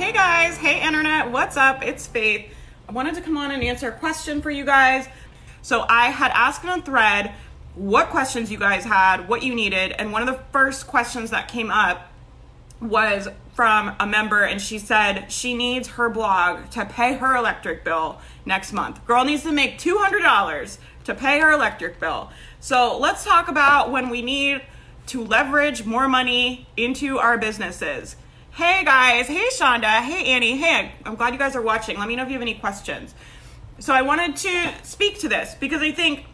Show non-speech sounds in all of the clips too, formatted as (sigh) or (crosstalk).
Hey guys, hey internet, what's up? It's Faith. I wanted to come on and answer a question for you guys. So I had asked a thread what questions you guys had, what you needed, and one of the first questions that came up was from a member and she said she needs her blog to pay her electric bill next month. Girl needs to make $200 to pay her electric bill. So let's talk about when we need to leverage more money into our businesses. Hey guys, hey Shonda, hey Annie, hey, I'm glad you guys are watching. Let me know if you have any questions. So I wanted to speak to this because I think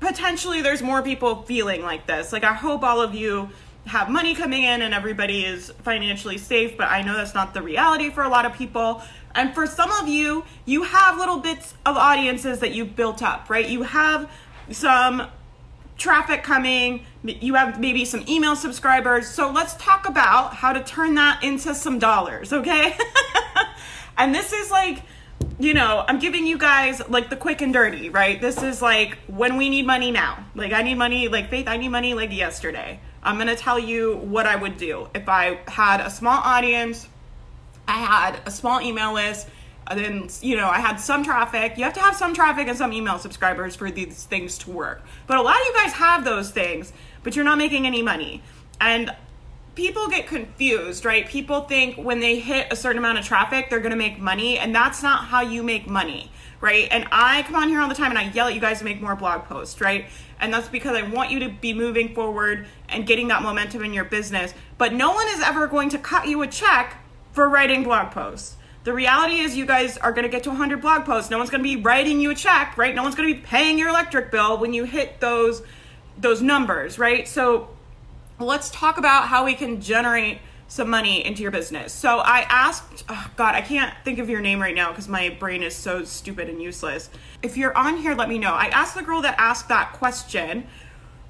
potentially there's more people feeling like this. Like I hope all of you have money coming in and everybody is financially safe, but I know that's not the reality for a lot of people. And for some of you, you have little bits of audiences that you've built up, right? You have some traffic coming, you have maybe some email subscribers. So let's talk about how to turn that into some dollars, okay? (laughs) and this is like, you know, I'm giving you guys like the quick and dirty, right? This is like when we need money now. Like I need money, like Faith, I need money like yesterday. I'm going to tell you what I would do if I had a small audience, I had a small email list, then you know i had some traffic. You have to have some traffic and some email subscribers for these things to work. But a lot of you guys have those things but you're not making any money. And people get confused right? People think when they hit a certain amount of traffic they're going to make money and that's not how you make money right? And i come on here all the time and i yell at you guys to make more blog posts right? And that's because i want you to be moving forward and getting that momentum in your business. But no one is ever going to cut you a check for writing blog posts the reality is, you guys are going to get to 100 blog posts. No one's going to be writing you a check, right? No one's going to be paying your electric bill when you hit those those numbers, right? So let's talk about how we can generate some money into your business. So I asked, oh God, I can't think of your name right now because my brain is so stupid and useless. If you're on here, let me know. I asked the girl that asked that question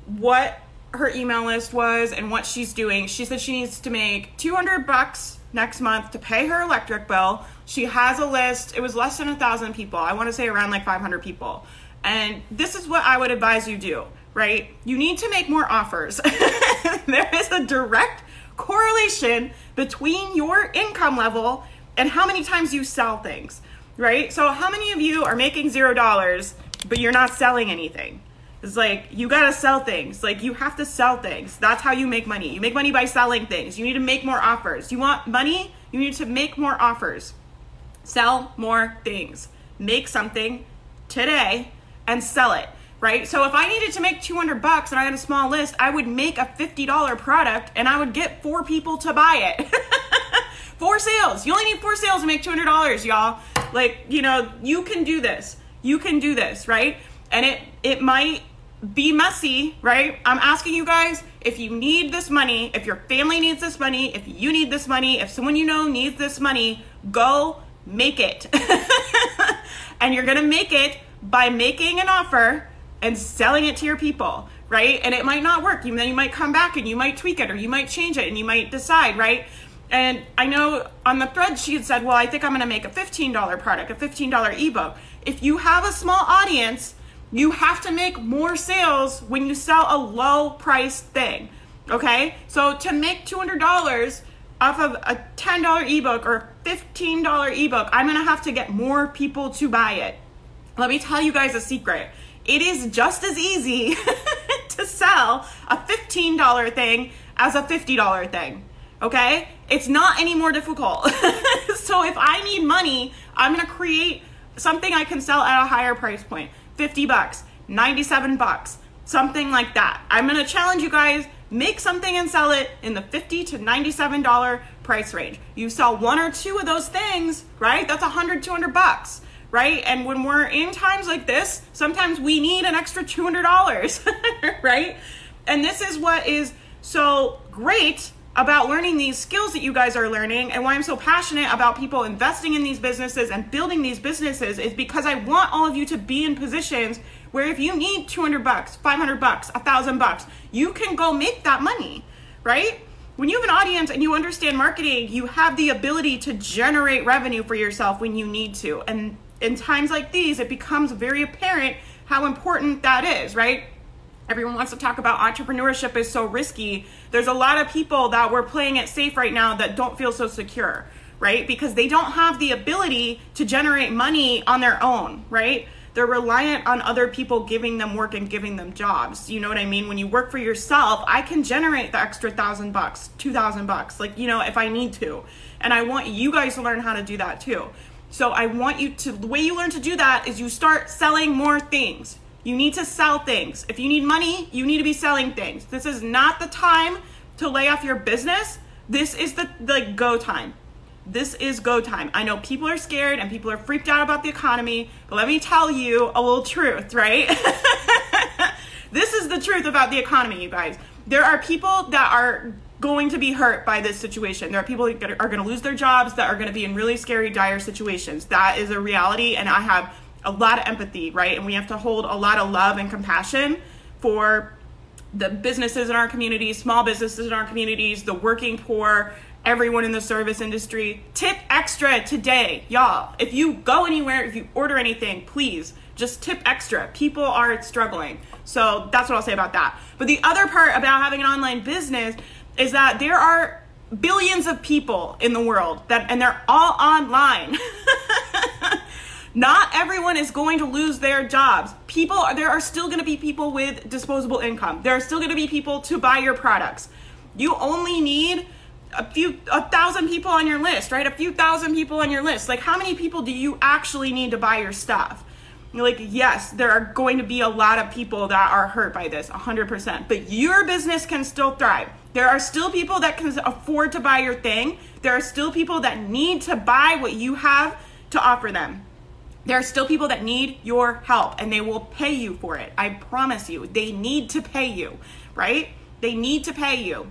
what her email list was and what she's doing. She said she needs to make 200 bucks next month to pay her electric bill. She has a list. It was less than a thousand people. I want to say around like 500 people. And this is what I would advise you do, right? You need to make more offers. (laughs) there is a direct correlation between your income level and how many times you sell things, right? So, how many of you are making zero dollars, but you're not selling anything? It's like you gotta sell things. Like you have to sell things. That's how you make money. You make money by selling things. You need to make more offers. You want money? You need to make more offers. Sell more things. Make something today and sell it. Right? So if I needed to make 200 bucks and I had a small list, I would make a $50 product and I would get four people to buy it. (laughs) four sales. You only need four sales to make $200, y'all. Like, you know, you can do this. You can do this, right? And it it might be messy, right? I'm asking you guys if you need this money, if your family needs this money, if you need this money, if someone you know needs this money, go make it. (laughs) and you're going to make it by making an offer and selling it to your people, right? And it might not work. You then you might come back and you might tweak it or you might change it and you might decide, right? And I know on the thread she had said, "Well, I think I'm going to make a $15 product, a $15 ebook." If you have a small audience, you have to make more sales when you sell a low price thing. Okay? So to make $200 off of a $10 ebook or $15 ebook, I'm going to have to get more people to buy it. Let me tell you guys a secret. It is just as easy (laughs) to sell a $15 thing as a $50 thing. Okay? It's not any more difficult. (laughs) so if I need money, I'm going to create something I can sell at a higher price point. 50 bucks, 97 bucks, something like that. I'm to challenge you guys make something and sell it in the 50 to 97 dollar price range. You sell one or two of those things, right? That's 100 200 bucks, right? And when we're in times like this, sometimes we need an extra $200, (laughs) right? And this is what is so great about learning these skills that you guys are learning and why I'm so passionate about people investing in these businesses and building these businesses is because I want all of you to be in positions where if you need 200 bucks, 500 bucks, 1000 bucks, you can go make that money, right? When you have an audience and you understand marketing, you have the ability to generate revenue for yourself when you need to. And in times like these, it becomes very apparent how important that is, right? Everyone wants to talk about entrepreneurship is so risky. There's a lot of people that we're playing it safe right now that don't feel so secure, right? Because they don't have the ability to generate money on their own, right? They're reliant on other people giving them work and giving them jobs. You know what I mean? When you work for yourself, I can generate the extra thousand bucks, two thousand bucks, like, you know, if I need to. And I want you guys to learn how to do that too. So I want you to, the way you learn to do that is you start selling more things you need to sell things. If you need money, you need to be selling things. This is not the time to lay off your business. This is the like go time. This is go time. I know people are scared and people are freaked out about the economy, but let me tell you a little truth, right? (laughs) this is the truth about the economy, you guys. There are people that are going to be hurt by this situation. There are people that are going to lose their jobs, that are going to be in really scary, dire situations. That is a reality, and I have a lot of empathy, right? And we have to hold a lot of love and compassion for the businesses in our communities, small businesses in our communities, the working poor, everyone in the service industry. Tip extra today, y'all. If you go anywhere, if you order anything, please just tip extra. People are struggling. So that's what I'll say about that. But the other part about having an online business is that there are billions of people in the world that and they're all online. (laughs) Not everyone is going to lose their jobs. People, there are still going to be people with disposable income. There are still going to be people to buy your products. You only need a few, a thousand people on your list, right? A few thousand people on your list. Like, how many people do you actually need to buy your stuff? like, yes, there are going to be a lot of people that are hurt by this, 100%. But your business can still thrive. There are still people that can afford to buy your thing. There are still people that need to buy what you have to offer them. There are still people that need your help and they will pay you for it. I promise you. They need to pay you, right? They need to pay you.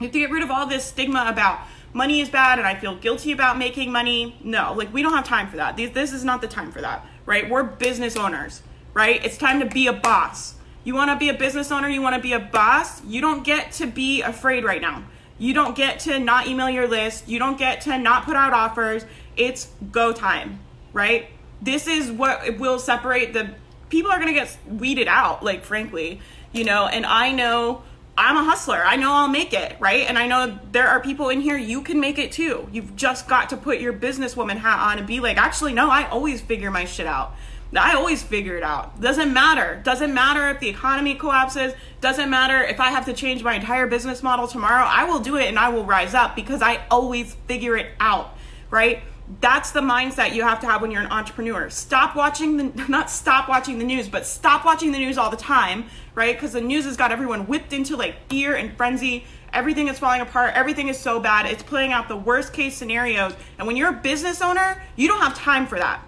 You have to get rid of all this stigma about money is bad and I feel guilty about making money. No, like we don't have time for that. This is not the time for that, right? We're business owners, right? It's time to be a boss. You want to be a business owner, you want to be a boss, you don't get to be afraid right now. You don't get to not email your list, you don't get to not put out offers. It's go time, right? This is what will separate the people are going to get weeded out like frankly you know and i know i'm a hustler i know i'll make it right and i know there are people in here you can make it too you've just got to put your businesswoman hat on and be like actually no i always figure my shit out I always figure it out. Doesn't matter. Doesn't matter if the economy collapses. Doesn't matter if I have to change my entire business model tomorrow. I will do it and I will rise up because I always figure it out, right? That's the mindset you have to have when you're an entrepreneur. Stop watching the (laughs) not stop watching the news, but stop watching the news all the time, right? Because the news has got everyone whipped into like fear and frenzy. Everything is falling apart. Everything is so bad. It's playing out the worst case scenarios. And when you're a business owner, you don't have time for that.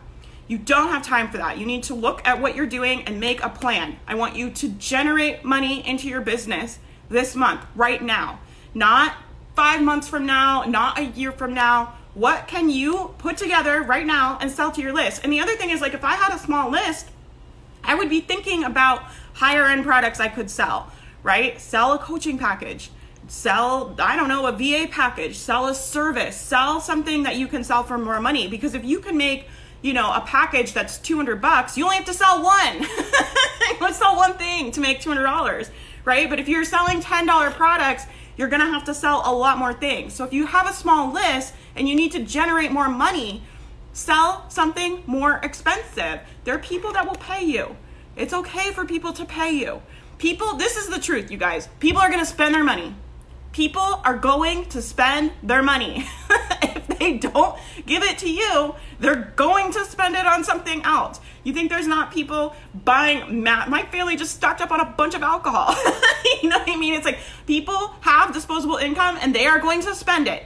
You don't have time for that. You need to look at what you're doing and make a plan. I want you to generate money into your business this month, right now. Not 5 months from now, not a year from now what can you put together right now and sell to your list? And the other thing is like if I had a small list, I would be thinking about higher end products I could sell, right? Sell a coaching package, sell, I don't know, a VA package, sell a service, sell something that you can sell for more money. Because if you can make, you know, a package that's 200 bucks, you only have to sell one. (laughs) Let's sell one thing to make $200, right? But if you're selling $10 products, you're gonna have to sell a lot more things. So if you have a small list and you need to generate more money, sell something more expensive. There are people that will pay you. It's okay for people to pay you. People, this is the truth, you guys. People are gonna spend their money. People are going to spend their money. (laughs) they don't give it to you, they're going to spend it on something else. You think there's not people buying? My family just stocked up on a bunch of alcohol. (laughs) you know what I mean? It's like people have disposable income and they are going to spend it.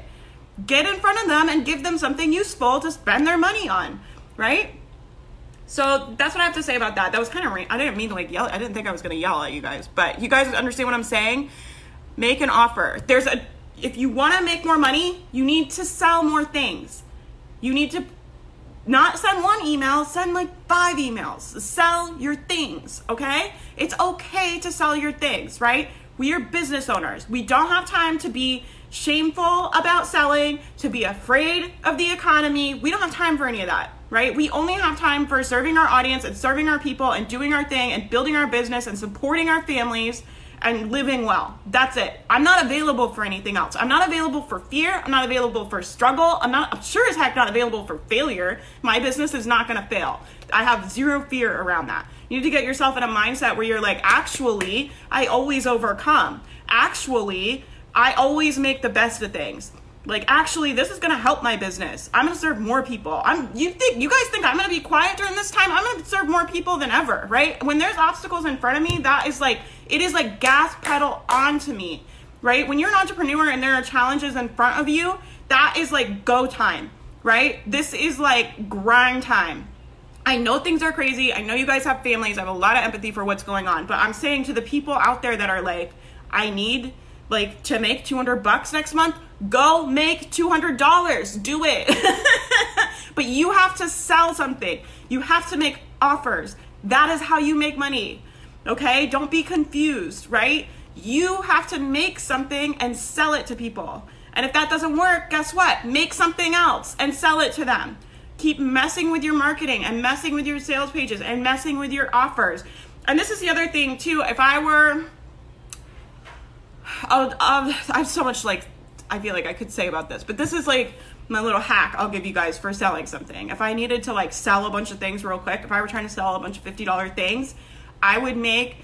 Get in front of them and give them something useful to spend their money on, right? So that's what I have to say about that. That was kind of I didn't mean to like yell. I didn't think I was going to yell at you guys, but you guys understand what I'm saying. Make an offer. There's a if you want to make more money, you need to sell more things. You need to not send one email, send like five emails. Sell your things, okay? It's okay to sell your things, right? We are business owners. We don't have time to be shameful about selling, to be afraid of the economy. We don't have time for any of that, right? We only have time for serving our audience and serving our people and doing our thing and building our business and supporting our families and living well. That's it. I'm not available for anything else. I'm not available for fear. I'm not available for struggle. I'm not I'm sure as heck not available for failure. My business is not going to fail. I have zero fear around that. You need to get yourself in a mindset where you're like, actually, I always overcome. Actually, I always make the best of things. Like actually this is going to help my business. I'm going to serve more people. I'm you think you guys think I'm going to be quiet during this time? I'm going to serve more people than ever, right? When there's obstacles in front of me, that is like it is like gas pedal onto me, right? When you're an entrepreneur and there are challenges in front of you, that is like go time, right? This is like grind time. I know things are crazy. I know you guys have families. I have a lot of empathy for what's going on, but I'm saying to the people out there that are like I need like to make 200 bucks next month, go make $200. Do it. (laughs) but you have to sell something. You have to make offers. That is how you make money. Okay? Don't be confused, right? You have to make something and sell it to people. And if that doesn't work, guess what? Make something else and sell it to them. Keep messing with your marketing and messing with your sales pages and messing with your offers. And this is the other thing, too. If I were I'll, I have so much like I feel like I could say about this, but this is like my little hack I'll give you guys for selling something. If I needed to like sell a bunch of things real quick, if I were trying to sell a bunch of $50 things, I would make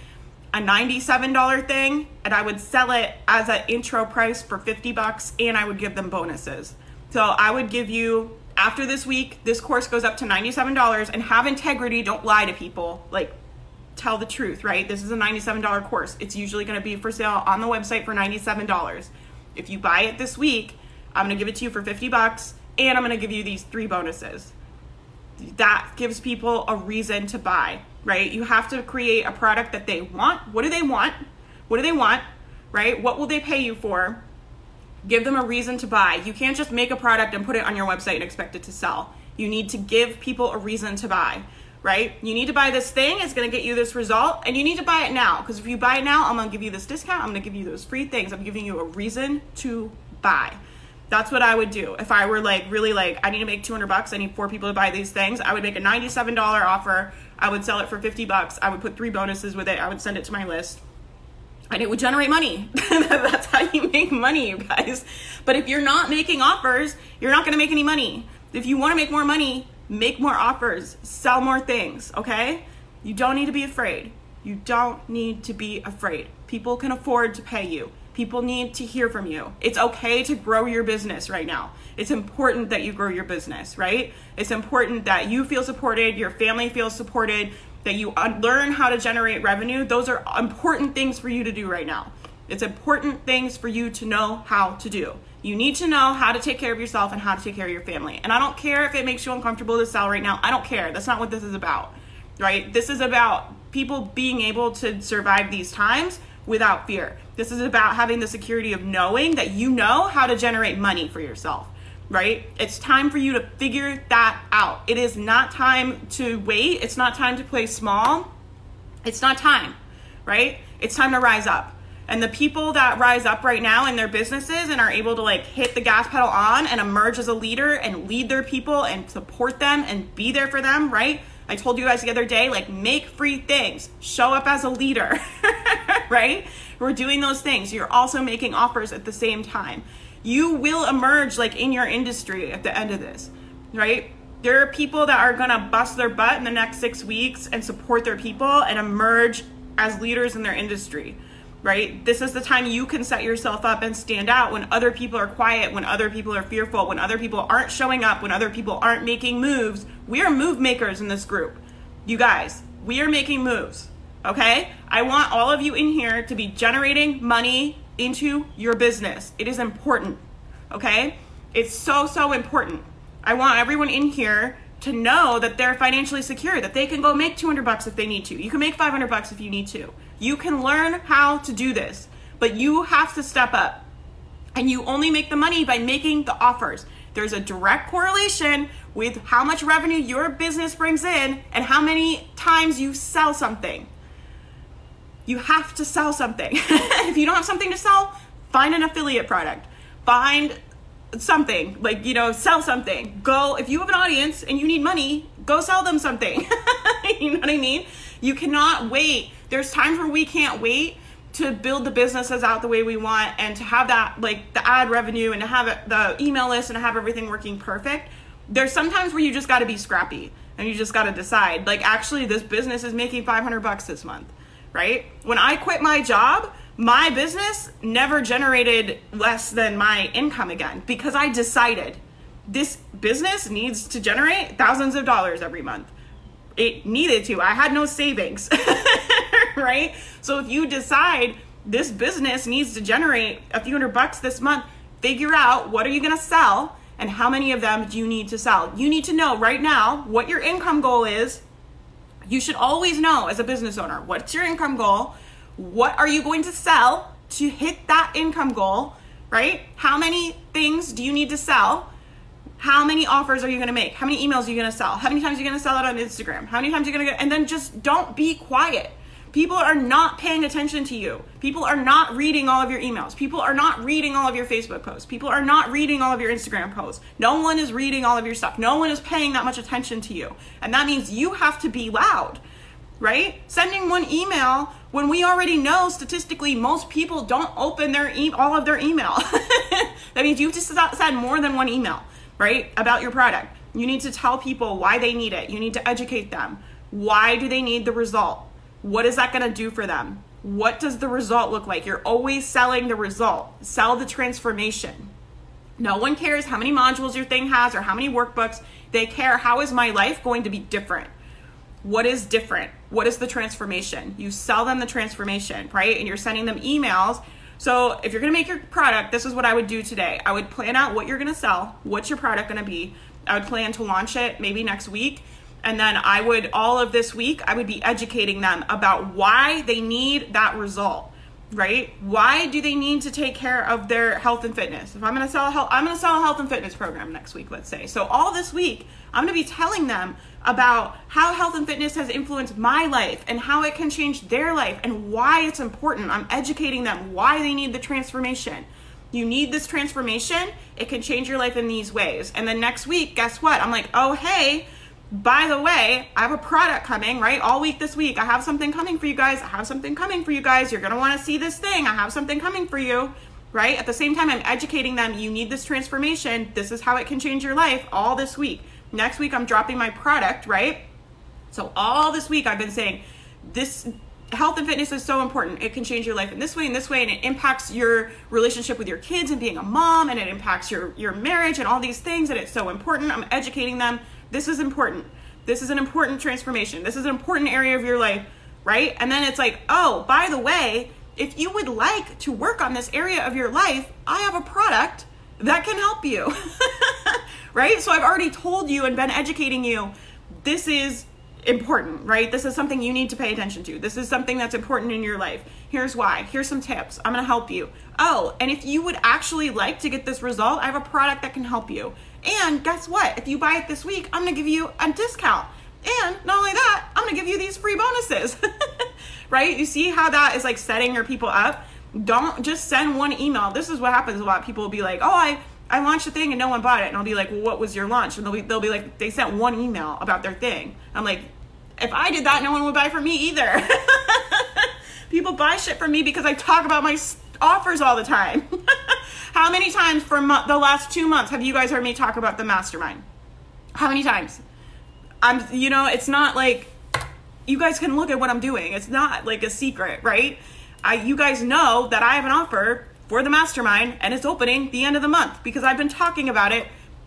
a $97 thing and I would sell it as an intro price for 50 bucks and I would give them bonuses. So I would give you after this week, this course goes up to $97 and have integrity, don't lie to people. Like tell the truth, right? This is a $97 course. It's usually going to be for sale on the website for $97. If you buy it this week, I'm going to give it to you for 50 bucks and I'm going to give you these three bonuses. That gives people a reason to buy, right? You have to create a product that they want. What do they want? What do they want? Right? What will they pay you for? Give them a reason to buy. You can't just make a product and put it on your website and expect it to sell. You need to give people a reason to buy right? You need to buy this thing, it's gonna get you this result, and you need to buy it now. Because if you buy it now, I'm gonna give you this discount, I'm gonna give you those free things, I'm giving you a reason to buy. That's what I would do. If I were like really like, I need to make 200 bucks, I need four people to buy these things, I would make a $97 offer, I would sell it for 50 bucks, I would put three bonuses with it, I would send it to my list. And it would generate money. (laughs) That's how you make money, you guys. But if you're not making offers, you're not gonna make any money. If you wanna make more money, make more offers, sell more things, okay? You don't need to be afraid. You don't need to be afraid. People can afford to pay you. People need to hear from you. It's okay to grow your business right now. It's important that you grow your business, right? It's important that you feel supported, your family feels supported, that you learn how to generate revenue. Those are important things for you to do right now. It's important things for you to know how to do. You need to know how to take care of yourself and how to take care of your family. And I don't care if it makes you uncomfortable to sell right now. I don't care. That's not what this is about, right? This is about people being able to survive these times without fear. This is about having the security of knowing that you know how to generate money for yourself, right? It's time for you to figure that out. It is not time to wait. It's not time to play small. It's not time, right? It's time to rise up. And the people that rise up right now in their businesses and are able to like hit the gas pedal on and emerge as a leader and lead their people and support them and be there for them, right? I told you guys the other day, like make free things, show up as a leader, (laughs) right? We're doing those things. You're also making offers at the same time. You will emerge like in your industry at the end of this, right? There are people that are gonna bust their butt in the next six weeks and support their people and emerge as leaders in their industry right? This is the time you can set yourself up and stand out when other people are quiet, when other people are fearful, when other people aren't showing up, when other people aren't making moves. We are move makers in this group. You guys, we are making moves, okay? I want all of you in here to be generating money into your business. It is important, okay? It's so, so important. I want everyone in here to know that they're financially secure, that they can go make 200 bucks if they need to. You can make 500 bucks if you need to. You can learn how to do this, but you have to step up. And you only make the money by making the offers. There's a direct correlation with how much revenue your business brings in and how many times you sell something. You have to sell something. (laughs) if you don't have something to sell, find an affiliate product. Find something like you know sell something go if you have an audience and you need money go sell them something (laughs) you know what i mean you cannot wait. There's times where we can't wait to build the businesses out the way we want and to have that like the ad revenue and to have the email list and to have everything working perfect. There's sometimes where you just got to be scrappy and you just got to decide like actually this business is making 500 bucks this month right? When i quit my job my business never generated less than my income again because i decided this business needs to generate thousands of dollars every month it needed to i had no savings (laughs) right? So if you decide this business needs to generate a few hundred bucks this month, figure out what are you going to sell and how many of them do you need to sell. You need to know right now what your income goal is. You should always know as a business owner, what's your income goal? What are you going to sell to hit that income goal, right? How many things do you need to sell? How many offers are you going to make? How many emails are you going to sell? How many times are you going to sell it on Instagram? How many times are you going to get and then just don't be quiet People are not paying attention to you. People are not reading all of your emails. People are not reading all of your Facebook posts. People are not reading all of your Instagram posts. No one is reading all of your stuff. No one is paying that much attention to you. And that means you have to be loud, right? Sending one email when we already know statistically most people don't open their e- all of their email. (laughs) that means you have to send more than one email, right? About your product. You need to tell people why they need it. You need to educate them. Why do they need the result? What is that going to do for them? What does the result look like? You're always selling the result. Sell the transformation. No one cares how many modules your thing has or how many workbooks. They care how is my life going to be different? What is different? What is the transformation? You sell them the transformation, right? And you're sending them emails. So if you're to make your product, this is what I would do today. I would plan out what you're to sell. What's your product to be? I would plan to launch it maybe next week and then I would, all of this week, I would be educating them about why they need that result, right? Why do they need to take care of their health and fitness? If I'm gonna sell a health, I'm gonna sell a health and fitness program next week, let's say. So all this week, I'm gonna be telling them about how health and fitness has influenced my life and how it can change their life and why it's important. I'm educating them why they need the transformation. You need this transformation. It can change your life in these ways. And then next week, guess what? I'm like, oh, hey, by the way, I have a product coming, right? All week this week. I have something coming for you guys. I have something coming for you guys. You're going to want to see this thing. I have something coming for you, right? At the same time, I'm educating them. You need this transformation. This is how it can change your life all this week. Next week, I'm dropping my product, right? So, all this week, I've been saying this health and fitness is so important. It can change your life in this way and this way, and it impacts your relationship with your kids and being a mom, and it impacts your, your marriage and all these things, and it's so important. I'm educating them this is important. This is an important transformation. This is an important area of your life, right? And then it's like, oh, by the way, if you would like to work on this area of your life, I have a product that can help you. (laughs) right? So I've already told you and been educating you this is important, right? This is something you need to pay attention to. This is something that's important in your life. Here's why. Here's some tips. I'm going to help you. Oh, and if you would actually like to get this result, I have a product that can help you. And guess what? If you buy it this week, I'm going to give you a discount. And not only that, I'm going to give you these free bonuses. (laughs) right? You see how that is like setting your people up? Don't just send one email. This is what happens a lot. People will be like, "Oh, I I launched a thing and no one bought it." And I'll be like, "Well, what was your launch?" And they'll be they'll be like, "They sent one email about their thing." I'm like, "If I did that, no one would buy from me either." (laughs) people buy shit from me because I talk about my offers all the time. (laughs) How many times for mo- the last two months have you guys heard me talk about the mastermind? How many times? I'm, you know, it's not like you guys can look at what I'm doing. It's not like a secret, right? I, you guys know that I have an offer for the mastermind and it's opening the end of the month because I've been talking about it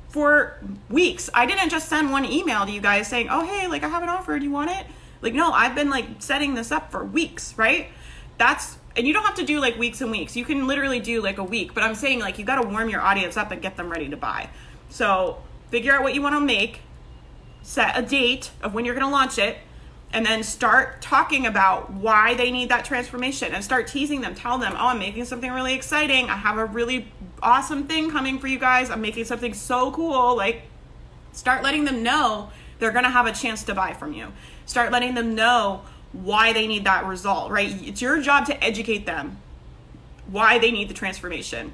for weeks. I didn't just send one email to you guys saying, "Oh, hey, like I have an offer. Do you want it?" Like, no, I've been like setting this up for weeks, right? That's and you don't have to do like weeks and weeks. You can literally do like a week, but I'm saying like you got to warm your audience up and get them ready to buy. So, figure out what you want to make, set a date of when you're going to launch it, and then start talking about why they need that transformation and start teasing them. Tell them, oh, I'm making something really exciting. I have a really awesome thing coming for you guys. I'm making something so cool. Like, start letting them know they're going to have a chance to buy from you. Start letting them know why they need that result, right? It's your job to educate them why they need the transformation.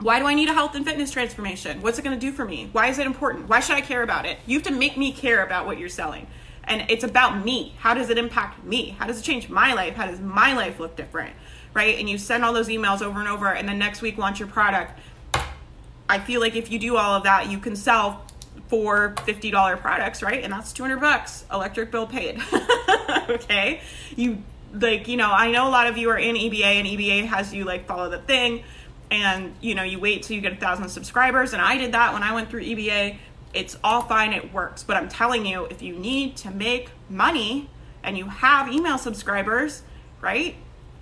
Why do I need a health and fitness transformation? What's it going to do for me? Why is it important? Why should I care about it? You have to make me care about what you're selling. And it's about me. How does it impact me? How does it change my life? How does my life look different? Right? And you send all those emails over and over, and then next week launch your product. I feel like if you do all of that, you can sell four $50 products, right? And that's 200 bucks, electric bill paid. (laughs) okay? You like, you know, I know a lot of you are in EBA and EBA has you like follow the thing and you know, you wait till you get a thousand subscribers and I did that when I went through EBA it's all fine, it works. But I'm telling you, if you need to make money and you have email subscribers, right?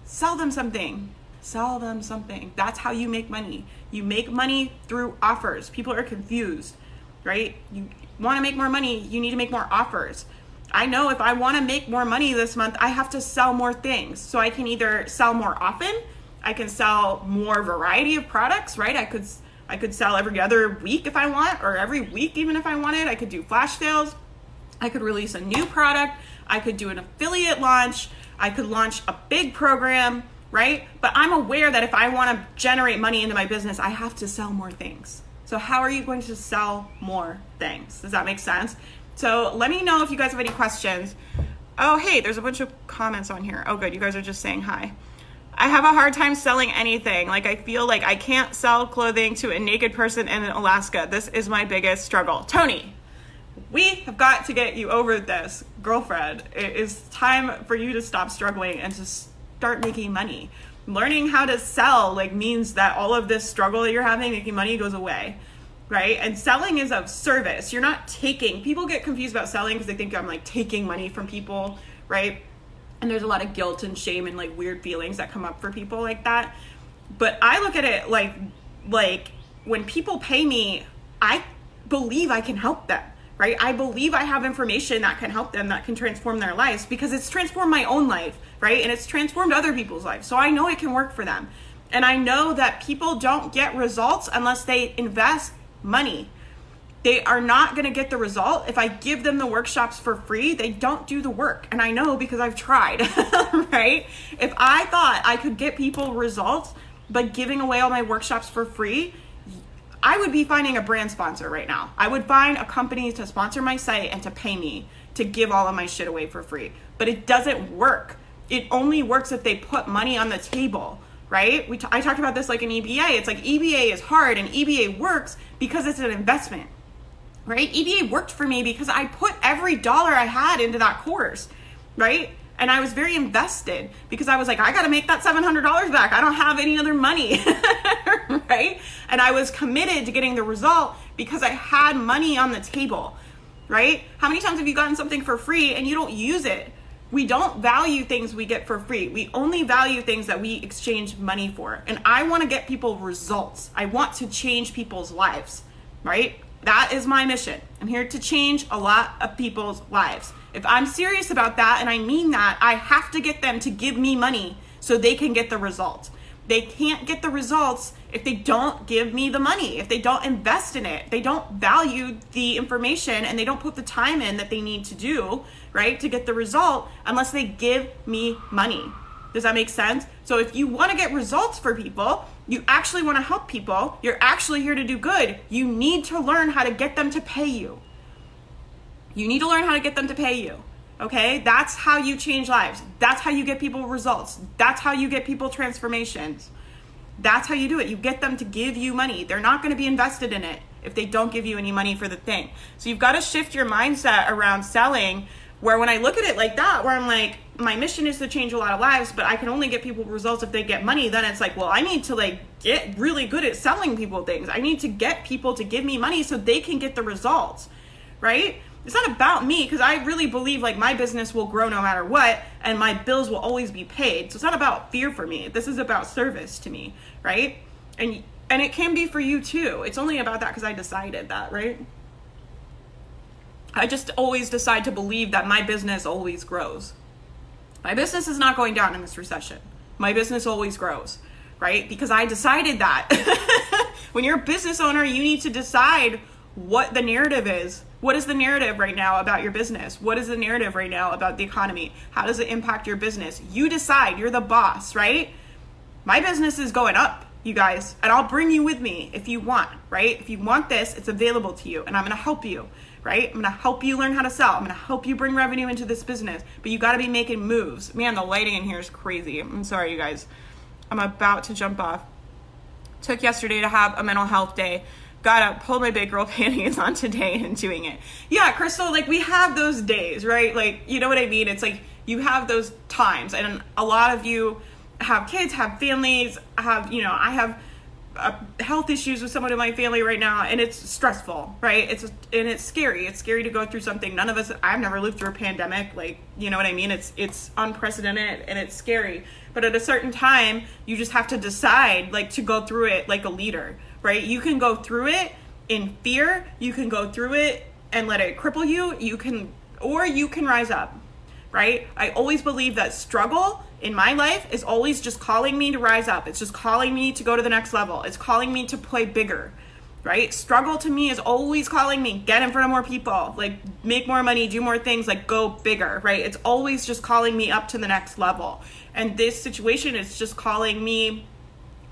Sell them something. Sell them something. That's how you make money. You make money through offers. People are confused, right? You want to make more money, you need to make more offers. I know if I want to make more money this month, I have to sell more things. So I can either sell more often, I can sell more variety of products, right? I could I could sell every other week if I want, or every week even if I wanted. I could do flash sales. I could release a new product. I could do an affiliate launch. I could launch a big program, right? But I'm aware that if I want to generate money into my business, I have to sell more things. So, how are you going to sell more things? Does that make sense? So, let me know if you guys have any questions. Oh, hey, there's a bunch of comments on here. Oh, good. You guys are just saying hi. I have a hard time selling anything. Like I feel like I can't sell clothing to a naked person in Alaska. This is my biggest struggle. Tony, we have got to get you over this, girlfriend. It is time for you to stop struggling and to start making money. Learning how to sell like means that all of this struggle that you're having making money goes away. Right? And selling is of service. You're not taking. People get confused about selling because they think I'm like taking money from people, right? And there's a lot of guilt and shame and like weird feelings that come up for people like that. But i look at it like like when people pay me i believe i can help them right? I believe i have information that can help them that can transform their lives because it's transformed my own life right? And it's transformed other people's lives. So i know it can work for them. And i know that people don't get results unless they invest money they are not going to get the result if I give them the workshops for free. They don't do the work. And I know because I've tried, (laughs) right? If I thought I could get people results by giving away all my workshops for free, I would be finding a brand sponsor right now. I would find a company to sponsor my site and to pay me to give all of my shit away for free. But it doesn't work. It only works if they put money on the table, right? We t- I talked about this like in EBA. It's like EBA is hard and EBA works because it's an investment right? EBA worked for me because I put every dollar I had into that course, right? And I was very invested because I was like, I got to make that $700 back. I don't have any other money, (laughs) right? And I was committed to getting the result because I had money on the table, right? How many times have you gotten something for free and you don't use it? We don't value things we get for free. We only value things that we exchange money for. And I want to get people results. I want to change people's lives, right? That is my mission. I'm here to change a lot of people's lives. If I'm serious about that and I mean that, I have to get them to give me money so they can get the results. They can't get the results if they don't give me the money, if they don't invest in it, they don't value the information and they don't put the time in that they need to do, right, to get the result unless they give me money. Does that make sense? So if you want to get results for people, you actually want to help people, you're actually here to do good, you need to learn how to get them to pay you. You need to learn how to get them to pay you. Okay? That's how you change lives. That's how you get people results. That's how you get people transformations. That's how you do it. You get them to give you money. They're not going to be invested in it if they don't give you any money for the thing. So you've got to shift your mindset around selling where when I look at it like that, where I'm like, my mission is to change a lot of lives, but I can only get people results if they get money, then it's like, well, I need to like get really good at selling people things. I need to get people to give me money so they can get the results, right? It's not about me because I really believe like my business will grow no matter what and my bills will always be paid. So it's not about fear for me. This is about service to me, right? And and it can be for you too. It's only about that because I decided that, right? I just always decide to believe that my business always grows. My business is not going down in this recession. My business always grows, right? Because I decided that. (laughs) when you're a business owner, you need to decide what the narrative is. What is the narrative right now about your business? What is the narrative right now about the economy? How does it impact your business? You decide. You're the boss, right? My business is going up, you guys, and I'll bring you with me if you want, right? If you want this, it's available to you, and I'm gonna help you right? I'm gonna help you learn how to sell. I'm gonna help you bring revenue into this business. But you gotta be making moves. Man, the lighting in here is crazy. I'm sorry, you guys. I'm about to jump off. Took yesterday to have a mental health day. Got up, pulled my big girl (laughs) panties on today and doing it. Yeah, Crystal, like we have those days, right? Like, you know what I mean? It's like you have those times. And a lot of you have kids, have families, have, you know, I have health issues with someone in my family right now and it's stressful right? It's and it's scary. It's scary to go through something. None of us i've never lived through a pandemic like you know what i mean? It's it's unprecedented and it's scary. But at a certain time you just have to decide like to go through it like a leader right? You can go through it in fear. You can go through it and let it cripple you. You can or you can rise up right? I always believe that struggle in my life is always just calling me to rise up. It's just calling me to go to the next level. It's calling me to play bigger, right? Struggle to me is always calling me get in front of more people, like make more money, do more things, like go bigger, right? It's always just calling me up to the next level. And this situation is just calling me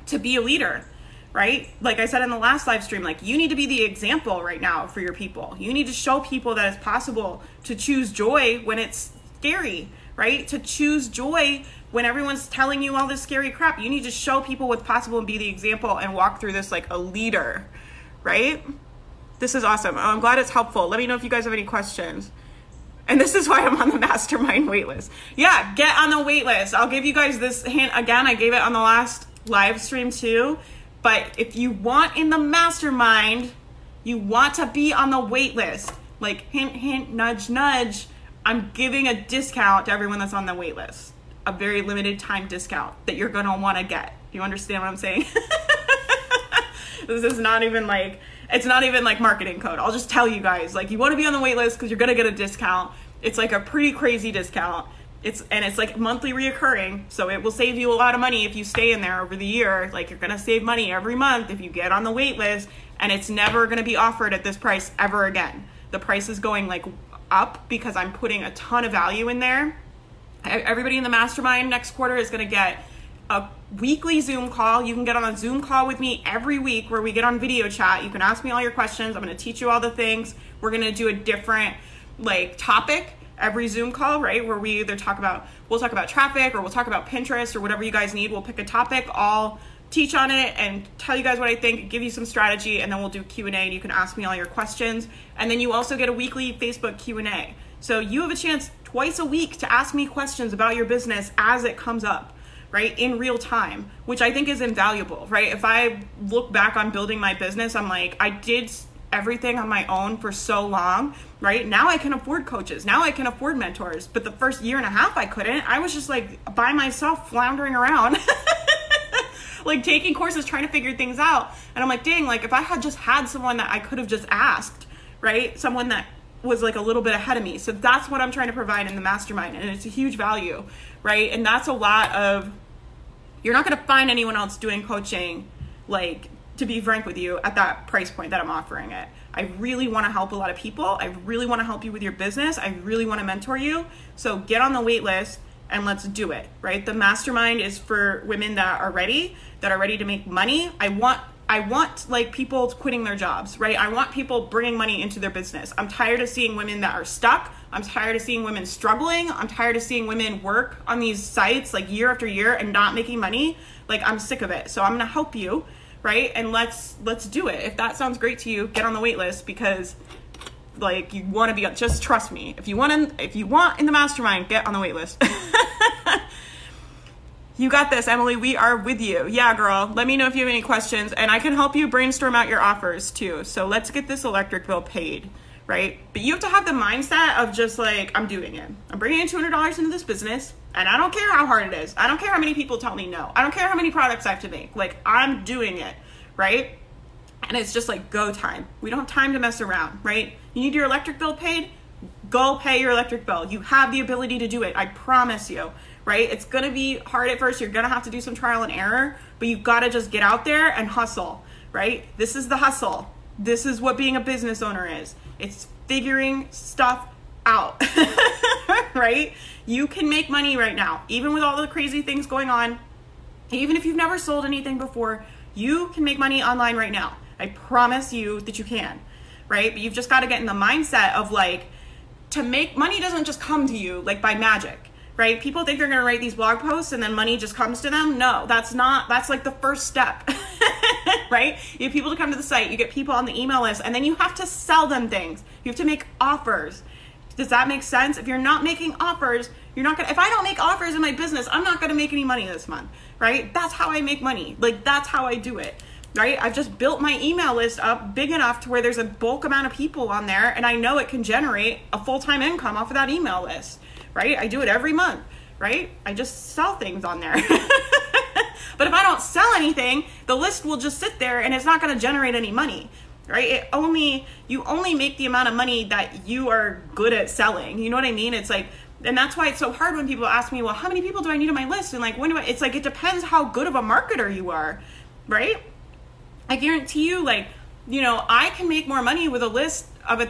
to be a leader, right? Like I said in the last live stream, like you need to be the example right now for your people. You need to show people that it's possible to choose joy when it's scary right? To choose joy when everyone's telling you all this scary crap. You need to show people what's possible and be the example and walk through this like a leader, right? This is awesome. I'm glad it's helpful. Let me know if you guys have any questions. And this is why I'm on the mastermind (laughs) waitlist. Yeah, get on the waitlist. I'll give you guys this hint again. I gave it on the last live stream too. But if you want in the mastermind, you want to be on the waitlist. Like hint, hint, nudge, nudge I'm giving a discount to everyone that's on the wait list. A very limited time discount that you're gonna wanna get. You understand what I'm saying? (laughs) this is not even like it's not even like marketing code. I'll just tell you guys, like you wanna be on the wait list because you're gonna get a discount. It's like a pretty crazy discount. It's and it's like monthly reoccurring, so it will save you a lot of money if you stay in there over the year. Like you're gonna save money every month if you get on the wait list, and it's never gonna be offered at this price ever again. The price is going like up because I'm putting a ton of value in there. Everybody in the mastermind next quarter is going to get a weekly Zoom call. You can get on a Zoom call with me every week where we get on video chat. You can ask me all your questions. I'm going to teach you all the things. We're going to do a different like topic every Zoom call, right? Where we either talk about we'll talk about traffic or we'll talk about Pinterest or whatever you guys need. We'll pick a topic all teach on it and tell you guys what I think, give you some strategy, and then we'll do Q&A and you can ask me all your questions. And then you also get a weekly Facebook Q&A. So you have a chance twice a week to ask me questions about your business as it comes up, right? In real time, which I think is invaluable, right? If I look back on building my business, I'm like, I did everything on my own for so long, right? Now I can afford coaches. Now I can afford mentors. But the first year and a half I couldn't. I was just like by myself floundering around. (laughs) like taking courses, trying to figure things out. And I'm like, dang, like if I had just had someone that I could have just asked, right? Someone that was like a little bit ahead of me. So that's what I'm trying to provide in the mastermind. And it's a huge value, right? And that's a lot of, you're not going to find anyone else doing coaching, like to be frank with you, at that price point that I'm offering it. I really want to help a lot of people. I really want to help you with your business. I really want to mentor you. So get on the wait list and let's do it, right? The mastermind is for women that are ready, that are ready to make money. I want I want like people quitting their jobs, right? I want people bringing money into their business. I'm tired of seeing women that are stuck. I'm tired of seeing women struggling. I'm tired of seeing women work on these sites like year after year and not making money. Like I'm sick of it. So I'm going to help you, right? And let's let's do it. If that sounds great to you, get on the wait list because like you want to be on just trust me. If you want to if you want in the mastermind get on the wait list (laughs) you got this emily. We are with you. Yeah girl. Let me know if you have any questions and i can help you brainstorm out your offers too. So let's get this electric bill paid right? But you have to have the mindset of just like i'm doing it. I'm bringing in $200 into this business and i don't care how hard it is. I don't care how many people tell me no. I don't care how many products i have to make. Like i'm doing it right? And it's just like go time. We don't have time to mess around right You need your electric bill paid? Go pay your electric bill. You have the ability to do it. I promise you, right? It's going to be hard at first. You're going to have to do some trial and error, but you've got to just get out there and hustle, right? This is the hustle. This is what being a business owner is. It's figuring stuff out, (laughs) right? You can make money right now, even with all the crazy things going on. Even if you've never sold anything before, you can make money online right now. I promise you that you can, right? But you've just got to get in the mindset of like, to make money doesn't just come to you like by magic, right? People think they're going to write these blog posts and then money just comes to them. No, that's not, that's like the first step, (laughs) right? You have people to come to the site, you get people on the email list, and then you have to sell them things. You have to make offers. Does that make sense? If you're not making offers, you're not gonna, if I don't make offers in my business, I'm not gonna make any money this month, right? That's how I make money. Like, that's how I do it, right? I've just built my email list up big enough to where there's a bulk amount of people on there, and I know it can generate a full time income off of that email list, right? I do it every month, right? I just sell things on there. (laughs) but if I don't sell anything, the list will just sit there and it's not gonna generate any money right it only you only make the amount of money that you are good at selling you know what i mean it's like and that's why it's so hard when people ask me, well, how many people do I need on my list? And like, when do I, it's like, it depends how good of a marketer you are, right? I guarantee you, like, you know, I can make more money with a list of a,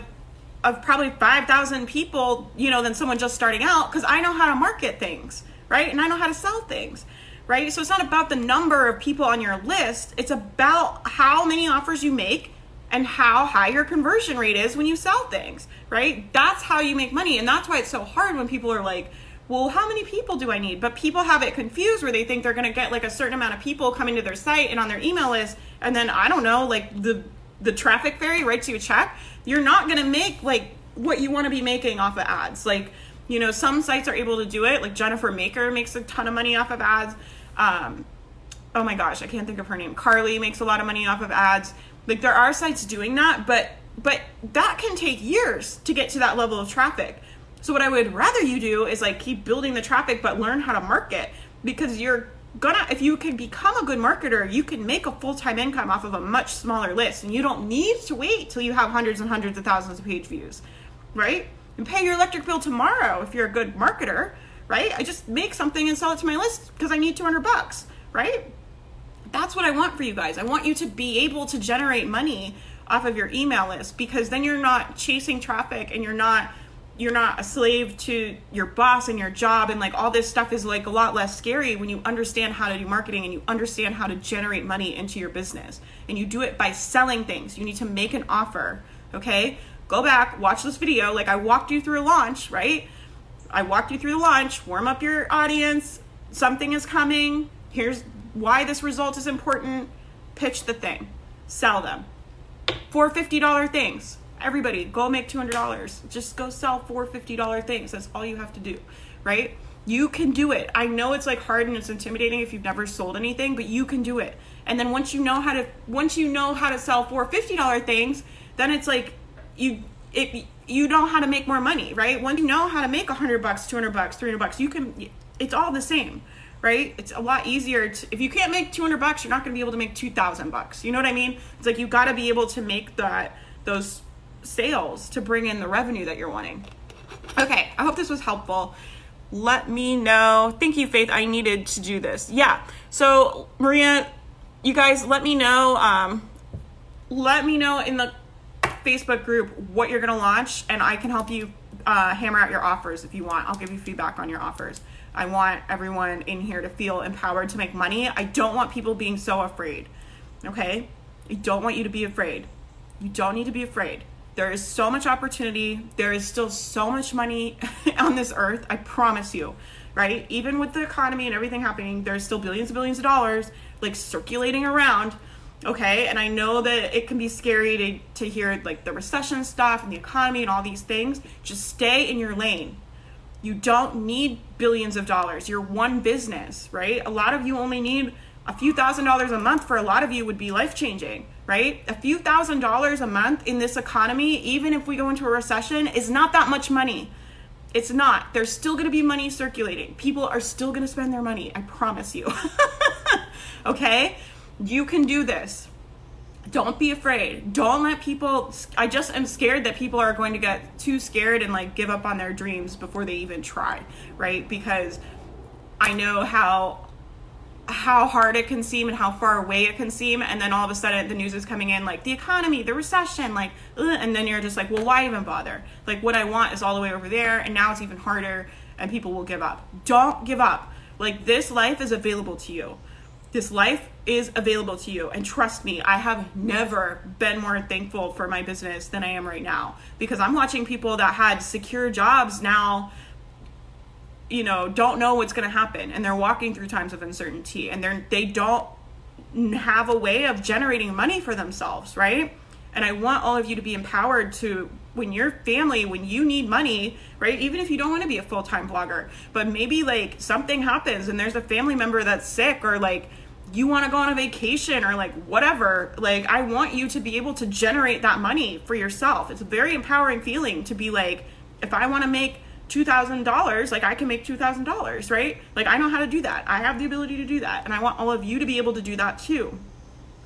of probably 5,000 people, you know, than someone just starting out because I know how to market things, right? And I know how to sell things, right? So it's not about the number of people on your list. It's about how many offers you make and how high your conversion rate is when you sell things, right? That's how you make money. And that's why it's so hard when people are like, well, how many people do I need? But people have it confused where they think they're going to get like a certain amount of people coming to their site and on their email list. And then I don't know, like the, the traffic fairy writes you a check. You're not going to make like what you want to be making off of ads. Like, you know, some sites are able to do it. Like Jennifer Maker makes a ton of money off of ads. Um, oh my gosh, I can't think of her name. Carly makes a lot of money off of ads. Like there are sites doing that, but but that can take years to get to that level of traffic. So what I would rather you do is like keep building the traffic but learn how to market because you're gonna if you can become a good marketer, you can make a full-time income off of a much smaller list and you don't need to wait till you have hundreds and hundreds of thousands of page views. Right? And pay your electric bill tomorrow if you're a good marketer, right? I just make something and sell it to my list because I need 200 bucks, right? That's what I want for you guys. I want you to be able to generate money off of your email list because then you're not chasing traffic and you're not you're not a slave to your boss and your job and like all this stuff is like a lot less scary when you understand how to do marketing and you understand how to generate money into your business. And you do it by selling things. You need to make an offer okay? Go back watch this video. Like i walked you through a launch right? I walked you through the launch. Warm up your audience. Something is coming. Here's why this result is important, pitch the thing, sell them. Four $50 things. Everybody, go make $200. Just go sell four $50 things. That's all you have to do, right? You can do it. I know it's like hard and it's intimidating if you've never sold anything, but you can do it. And then once you know how to once you know how to sell four $50 things, then it's like you it you know how to make more money, right? Once you know how to make 100 bucks, 200 bucks, 300 bucks, you can it's all the same right? It's a lot easier to, if you can't make 200 bucks, you're not going to be able to make 2000 bucks. You know what I mean? It's like you got to be able to make that those sales to bring in the revenue that you're wanting. Okay, I hope this was helpful. Let me know. Thank you, Faith. I needed to do this. Yeah. So, Maria, you guys, let me know. Um, let me know in the Facebook group what you're going to launch, and I can help you uh, hammer out your offers if you want. I'll give you feedback on your offers. I want everyone in here to feel empowered to make money. I don't want people being so afraid. Okay? I don't want you to be afraid. You don't need to be afraid. There is so much opportunity. There is still so much money (laughs) on this earth. I promise you. Right? Even with the economy and everything happening, there's still billions and billions of dollars like circulating around. Okay? And I know that it can be scary to, to hear like the recession stuff and the economy and all these things. Just stay in your lane you don't need billions of dollars. You're one business, right? A lot of you only need a few thousand dollars a month for a lot of you would be life changing, right? A few thousand dollars a month in this economy, even if we go into a recession, is not that much money. It's not. There's still going to be money circulating. People are still going to spend their money. I promise you. (laughs) okay? You can do this. don't be afraid. Don't let people. I just am scared that people are going to get too scared and like give up on their dreams before they even try, right? Because I know how how hard it can seem and how far away it can seem and then all of a sudden the news is coming in like the economy the recession like ugh, and then you're just like well why even bother? Like what i want is all the way over there and now it's even harder and people will give up. Don't give up. Like this life is available to you. This life is available to you and trust me i have never been more thankful for my business than i am right now because i'm watching people that had secure jobs now you know don't know what's going to happen and they're walking through times of uncertainty and they're they don't have a way of generating money for themselves right? And i want all of you to be empowered to when your family when you need money right? Even if you don't want to be a full-time blogger but maybe like something happens and there's a family member that's sick or like you want to go on a vacation or like whatever like i want you to be able to generate that money for yourself. It's a very empowering feeling to be like if i want to make $2,000, like I can make $2,000, right? Like I know how to do that. I have the ability to do that. And I want all of you to be able to do that too,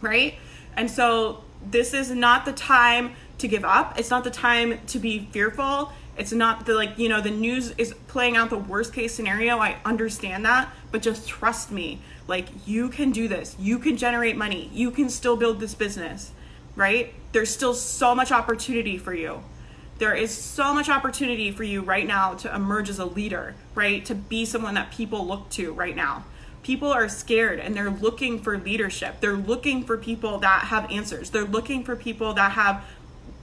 right? And so this is not the time to give up. It's not the time to be fearful. It's not the like, you know, the news is playing out the worst case scenario. I understand that, but just trust me. Like you can do this. You can generate money. You can still build this business, right? There's still so much opportunity for you there is so much opportunity for you right now to emerge as a leader, right? To be someone that people look to right now. People are scared and they're looking for leadership. They're looking for people that have answers. They're looking for people that have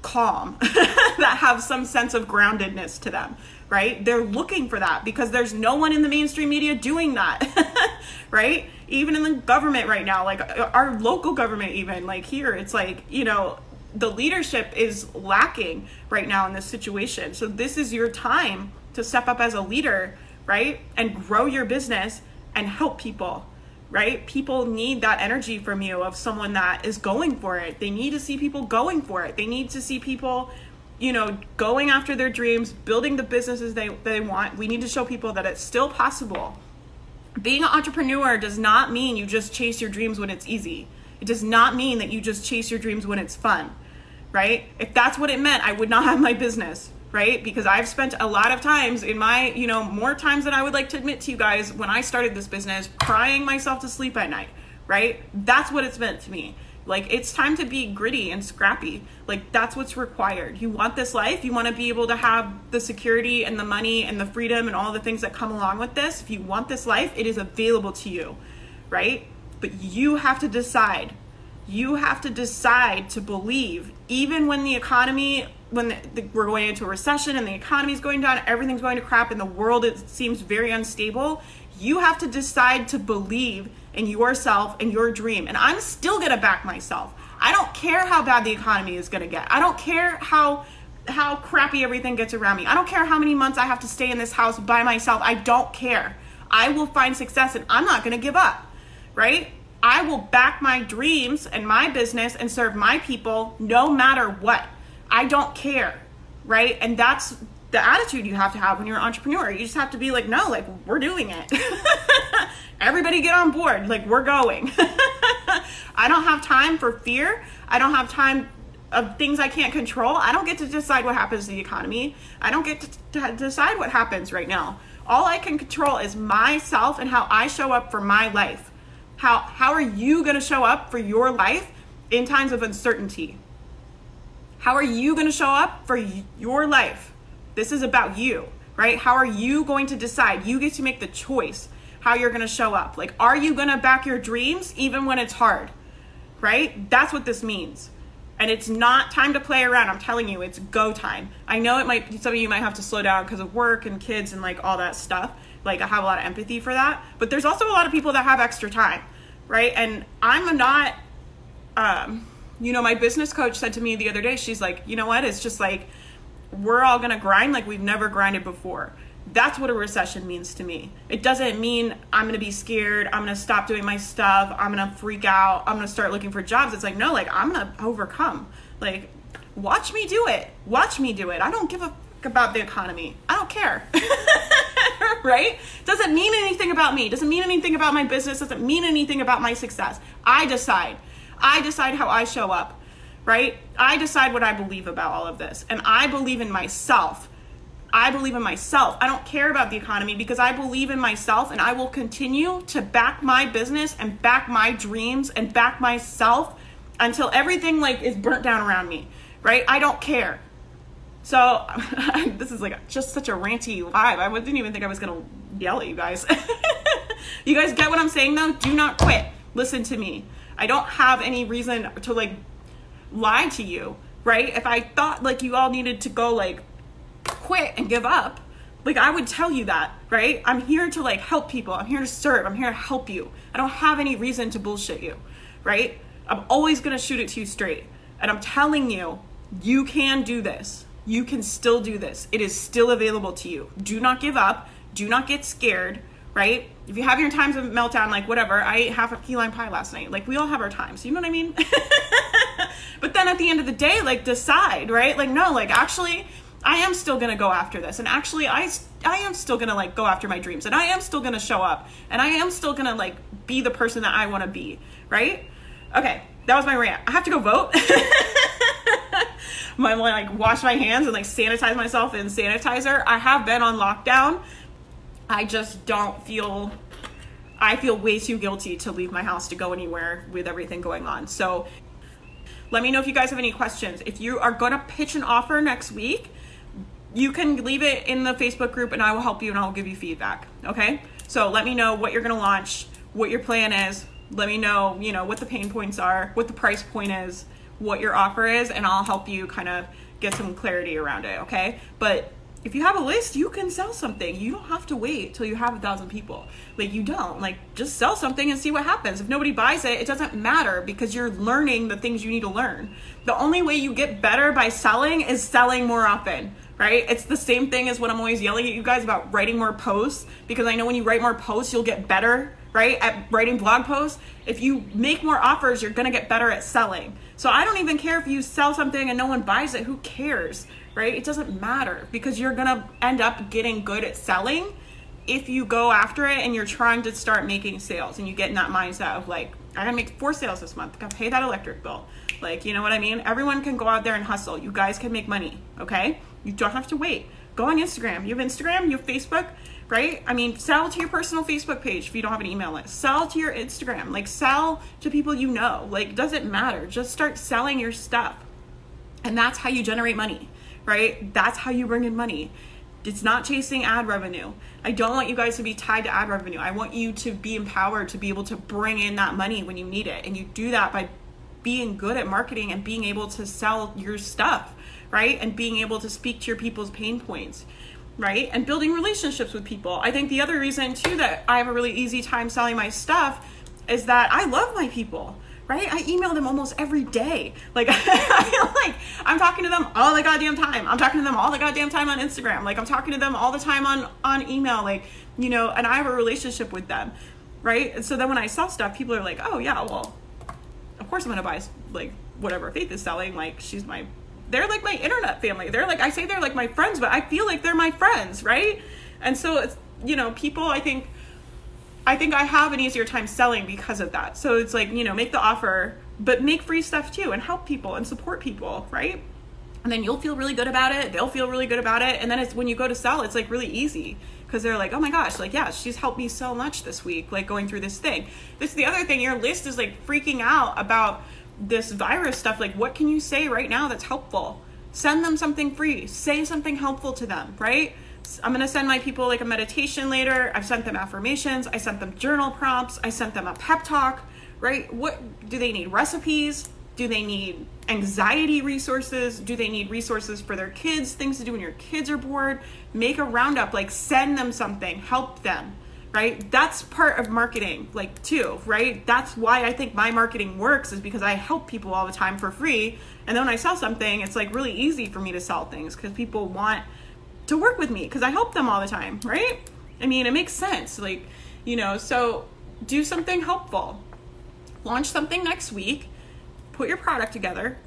calm, (laughs) that have some sense of groundedness to them, right? They're looking for that because there's no one in the mainstream media doing that, (laughs) right? Even in the government right now, like our local government, even like here, it's like, you know, the leadership is lacking right now in this situation. So this is your time to step up as a leader, right? And grow your business and help people, right? People need that energy from you of someone that is going for it. They need to see people going for it. They need to see people, you know, going after their dreams, building the businesses they they want. We need to show people that it's still possible. Being an entrepreneur does not mean you just chase your dreams when it's easy. It does not mean that you just chase your dreams when it's fun right? If that's what it meant, I would not have my business, right? Because I've spent a lot of times in my, you know, more times than I would like to admit to you guys when I started this business, crying myself to sleep at night, right? That's what it's meant to me. Like it's time to be gritty and scrappy. Like that's what's required. You want this life, you want to be able to have the security and the money and the freedom and all the things that come along with this. If you want this life, it is available to you, right? But you have to decide you have to decide to believe even when the economy when the, the, we're going into a recession and the economy is going down everything's going to crap and the world it seems very unstable you have to decide to believe in yourself and your dream. And i'm still going to back myself. I don't care how bad the economy is going to get. I don't care how how crappy everything gets around me. I don't care how many months i have to stay in this house by myself. I don't care. I will find success and i'm not going to give up right I will back my dreams and my business and serve my people no matter what. I don't care, right? And that's the attitude you have to have when you're an entrepreneur. You just have to be like, no, like we're doing it. (laughs) Everybody get on board. Like we're going. (laughs) I don't have time for fear. I don't have time of things I can't control. I don't get to decide what happens to the economy. I don't get to, to decide what happens right now. All I can control is myself and how I show up for my life. How how are you going to show up for your life in times of uncertainty? How are you going to show up for your life? This is about you, right? How are you going to decide? You get to make the choice how you're going to show up. Like are you going to back your dreams even when it's hard? Right? That's what this means. And it's not time to play around. I'm telling you, it's go time. I know it might some of you might have to slow down because of work and kids and like all that stuff like I have a lot of empathy for that. But there's also a lot of people that have extra time, right? And I'm not um you know, my business coach said to me the other day, she's like, "You know what? It's just like we're all to grind like we've never grinded before." That's what a recession means to me. It doesn't mean I'm to be scared, I'm to stop doing my stuff, I'm to freak out, I'm to start looking for jobs. It's like, "No, like I'm to overcome." Like watch me do it. Watch me do it. I don't give a about the economy. I don't care. (laughs) right? Doesn't mean anything about me. Doesn't mean anything about my business. Doesn't mean anything about my success. I decide. I decide how I show up, right? I decide what I believe about all of this. And I believe in myself. I believe in myself. I don't care about the economy because I believe in myself and I will continue to back my business and back my dreams and back myself until everything like is burnt down around me, right? I don't care. So (laughs) this is like just such a ranty vibe. I didn't even think I was gonna yell at you guys. (laughs) you guys get what I'm saying though? Do not quit. Listen to me. I don't have any reason to like lie to you, right? If I thought like you all needed to go like quit and give up, like I would tell you that, right? I'm here to like help people. I'm here to serve. I'm here to help you. I don't have any reason to bullshit you, right? I'm always going to shoot it to you straight. And I'm telling you, you can do this. You can still do this. It is still available to you. Do not give up. Do not get scared, right? If you have your times of meltdown, like whatever, I ate half a key lime pie last night. Like we all have our times. You know what I mean? (laughs) but then at the end of the day, like decide, right? Like, no, like actually, I am still gonna go after this, and actually, I I am still gonna like go after my dreams, and I am still gonna show up, and I am still gonna like be the person that I want to be, right? Okay, that was my rant. I have to go vote. (laughs) my like wash my hands and like sanitize myself in sanitizer. I have been on lockdown. I just don't feel I feel way too guilty to leave my house to go anywhere with everything going on. So let me know if you guys have any questions. If you are going to pitch an offer next week, you can leave it in the Facebook group and I will help you and I'll give you feedback. Okay? So let me know what you're going to launch, what your plan is. Let me know, you know, what the pain points are, what the price point is, what your offer is, and I'll help you kind of get some clarity around it. Okay? But if you have a list, you can sell something. You don't have to wait till you have a thousand people. Like you don't. Like just sell something and see what happens. If nobody buys it, it doesn't matter because you're learning the things you need to learn. The only way you get better by selling is selling more often right? It's the same thing as what I'm always yelling at you guys about writing more posts because I know when you write more posts, you'll get better, right? At writing blog posts. If you make more offers, you're going to get better at selling. So I don't even care if you sell something and no one buys it. Who cares, right? It doesn't matter because you're going to end up getting good at selling if you go after it and you're trying to start making sales and you get in that mindset of like, I gotta make four sales this month, I gotta pay that electric bill. Like, you know what I mean? Everyone can go out there and hustle. You guys can make money, okay? You don't have to wait. Go on Instagram. You have Instagram, you have Facebook, right? I mean, sell to your personal Facebook page if you don't have an email list. Sell to your Instagram. Like, sell to people you know. Like, doesn't matter. Just start selling your stuff. And that's how you generate money, right? That's how you bring in money. It's not chasing ad revenue. I don't want you guys to be tied to ad revenue. I want you to be empowered to be able to bring in that money when you need it. And you do that by being good at marketing and being able to sell your stuff right? And being able to speak to your people's pain points, right? And building relationships with people. I think the other reason too that I have a really easy time selling my stuff is that I love my people. Right? I email them almost every day. Like, I (laughs) feel like I'm talking to them all the goddamn time. I'm talking to them all the goddamn time on Instagram. Like I'm talking to them all the time on on email. Like, you know, and I have a relationship with them, right? And so then when I sell stuff, people are like, "Oh yeah, well, of course I'm gonna buy like whatever Faith is selling. Like she's my they're like my internet family. They're like I say they're like my friends, but I feel like they're my friends, right? And so it's you know, people I think I think I have an easier time selling because of that. So it's like, you know, make the offer, but make free stuff too and help people and support people, right? And then you'll feel really good about it. They'll feel really good about it. And then it's when you go to sell, it's like really easy because they're like, oh my gosh, like, yeah, she's helped me so much this week, like going through this thing. This is the other thing. Your list is like freaking out about this virus stuff, like what can you say right now that's helpful? Send them something free. Say something helpful to them, right? I'm gonna send my people like a meditation later. I've sent them affirmations. I sent them journal prompts. I sent them a pep talk, right? What do they need? Recipes? Do they need anxiety resources? Do they need resources for their kids? Things to do when your kids are bored? Make a roundup, like send them something, help them right? That's part of marketing, like, too, right? That's why I think my marketing works, is because I help people all the time for free. And then when I sell something, it's like really easy for me to sell things because people want to work with me because I help them all the time, right? I mean, it makes sense. Like, you know, so do something helpful. Launch something next week, put your product together,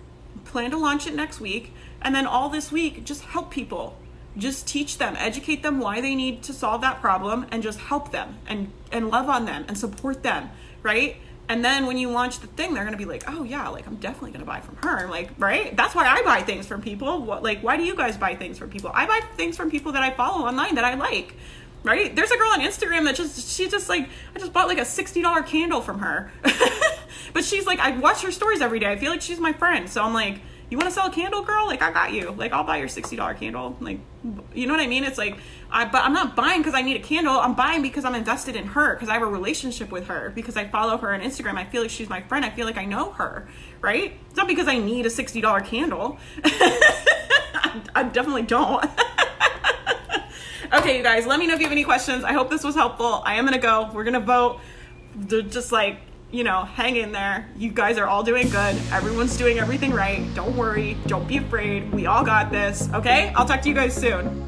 plan to launch it next week, and then all this week, just help people just teach them educate them why they need to solve that problem and just help them and and love on them and support them right And then when you launch the thing, they're gonna be like, oh yeah, like I'm definitely gonna buy from her. Like, right? That's why I buy things from people. What, like, why do you guys buy things from people? I buy things from people that I follow online that I like. Right? There's a girl on Instagram that just she just like I just bought like a sixty dollar candle from her. (laughs) but she's like I watch her stories every day. I feel like she's my friend. So I'm like, you want to sell a candle, girl? Like I got you. Like I'll buy your sixty dollar candle. Like you know what I mean? It's like I but I'm not buying because I need a candle. I'm buying because I'm invested in her because I have a relationship with her because I follow her on Instagram. I feel like she's my friend. I feel like I know her. Right? It's not because I need a sixty dollar candle. I, (laughs) I definitely don't. (laughs) okay, you guys. Let me know if you have any questions. I hope this was helpful. I am gonna go. We're gonna vote. Just like you know, hang in there. You guys are all doing good. Everyone's doing everything right. Don't worry. Don't be afraid. We all got this. Okay? I'll talk to you guys soon.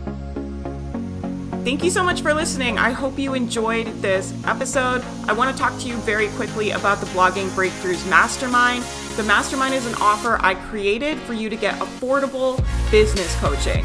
Thank you so much for listening. I hope you enjoyed this episode. I want to talk to you very quickly about the Blogging Breakthroughs Mastermind. The Mastermind is an offer I created for you to get affordable business coaching.